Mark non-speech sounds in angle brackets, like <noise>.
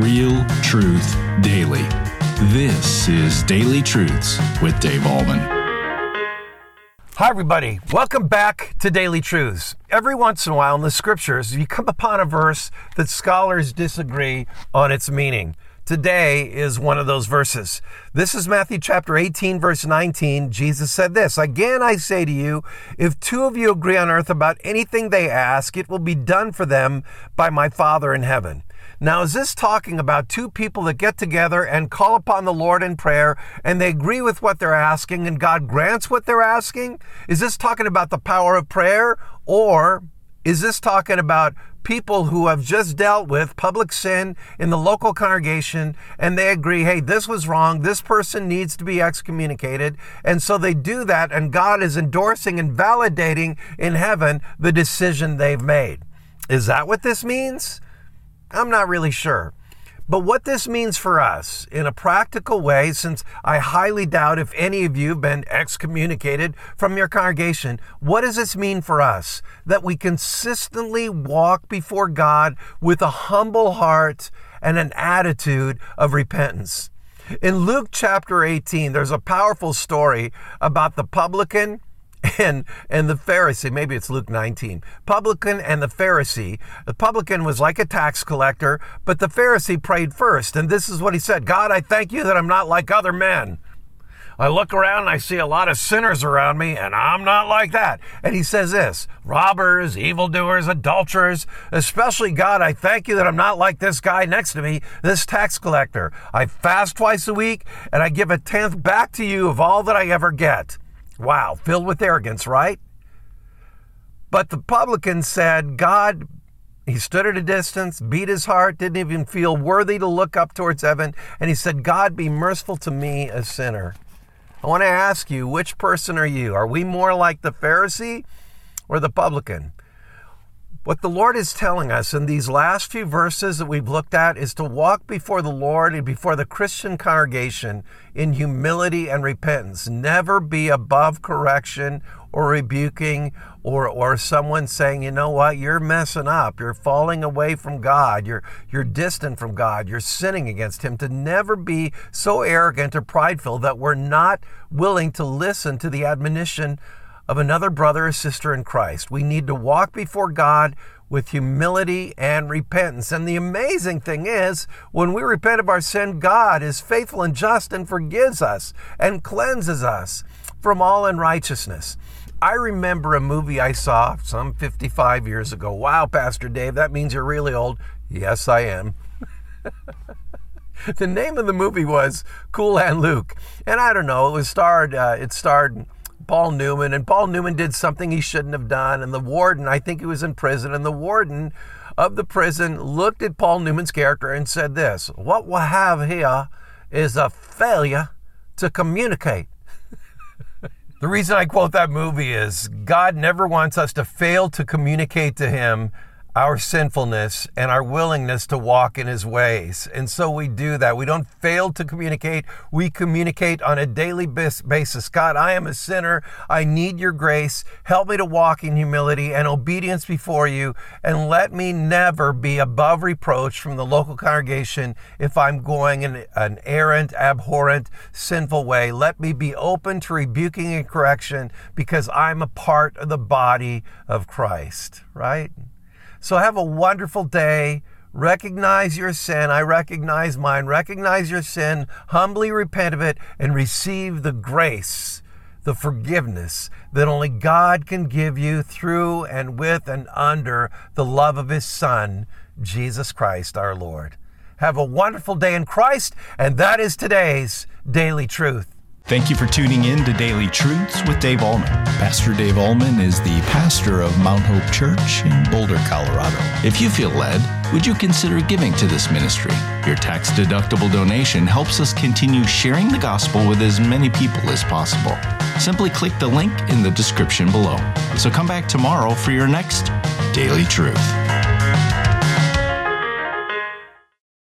Real truth daily. This is Daily Truths with Dave Ahlman. Hi, everybody. Welcome back to Daily Truths. Every once in a while in the scriptures, you come upon a verse that scholars disagree on its meaning. Today is one of those verses. This is Matthew chapter 18, verse 19. Jesus said this Again, I say to you, if two of you agree on earth about anything they ask, it will be done for them by my Father in heaven. Now, is this talking about two people that get together and call upon the Lord in prayer and they agree with what they're asking and God grants what they're asking? Is this talking about the power of prayer or is this talking about people who have just dealt with public sin in the local congregation and they agree, hey, this was wrong, this person needs to be excommunicated. And so they do that, and God is endorsing and validating in heaven the decision they've made. Is that what this means? I'm not really sure. But what this means for us in a practical way, since I highly doubt if any of you have been excommunicated from your congregation, what does this mean for us? That we consistently walk before God with a humble heart and an attitude of repentance. In Luke chapter 18, there's a powerful story about the publican and the Pharisee, maybe it's Luke 19. Publican and the Pharisee. The publican was like a tax collector, but the Pharisee prayed first. And this is what he said God, I thank you that I'm not like other men. I look around and I see a lot of sinners around me, and I'm not like that. And he says this robbers, evildoers, adulterers, especially God, I thank you that I'm not like this guy next to me, this tax collector. I fast twice a week, and I give a tenth back to you of all that I ever get. Wow, filled with arrogance, right? But the publican said, God, he stood at a distance, beat his heart, didn't even feel worthy to look up towards heaven, and he said, God, be merciful to me, a sinner. I want to ask you, which person are you? Are we more like the Pharisee or the publican? What the Lord is telling us in these last few verses that we've looked at is to walk before the Lord and before the Christian congregation in humility and repentance. Never be above correction or rebuking or, or someone saying, you know what, you're messing up. You're falling away from God. You're, you're distant from God. You're sinning against Him. To never be so arrogant or prideful that we're not willing to listen to the admonition of another brother or sister in Christ. We need to walk before God with humility and repentance. And the amazing thing is, when we repent of our sin, God is faithful and just and forgives us and cleanses us from all unrighteousness. I remember a movie I saw some 55 years ago. Wow, Pastor Dave, that means you're really old. Yes, I am. <laughs> the name of the movie was Cool Hand Luke, and I don't know. It was starred. Uh, it starred Paul Newman, and Paul Newman did something he shouldn't have done. And the warden, I think he was in prison, and the warden of the prison looked at Paul Newman's character and said this What we have here is a failure to communicate. the reason I quote that movie is God never wants us to fail to communicate to Him our sinfulness and our willingness to walk in his ways. And so we do that. We don't fail to communicate. We communicate on a daily basis. God, I am a sinner. I need your grace. Help me to walk in humility and obedience before you. And let me never be above reproach from the local congregation if I'm going in an errant, abhorrent, sinful way. Let me be open to rebuking and correction because I'm a part of the body of Christ, right? So have a wonderful day. Recognize your sin. I recognize mine. Recognize your sin. Humbly repent of it and receive the grace, the forgiveness that only God can give you through and with and under the love of His Son, Jesus Christ our Lord. Have a wonderful day in Christ, and that is today's Daily Truth. Thank you for tuning in to Daily Truths with Dave Ahlman. Pastor Dave Ahlman is the pastor of Mount Hope Church in Boulder, Colorado. If you feel led, would you consider giving to this ministry? Your tax deductible donation helps us continue sharing the gospel with as many people as possible. Simply click the link in the description below. So come back tomorrow for your next Daily Truth.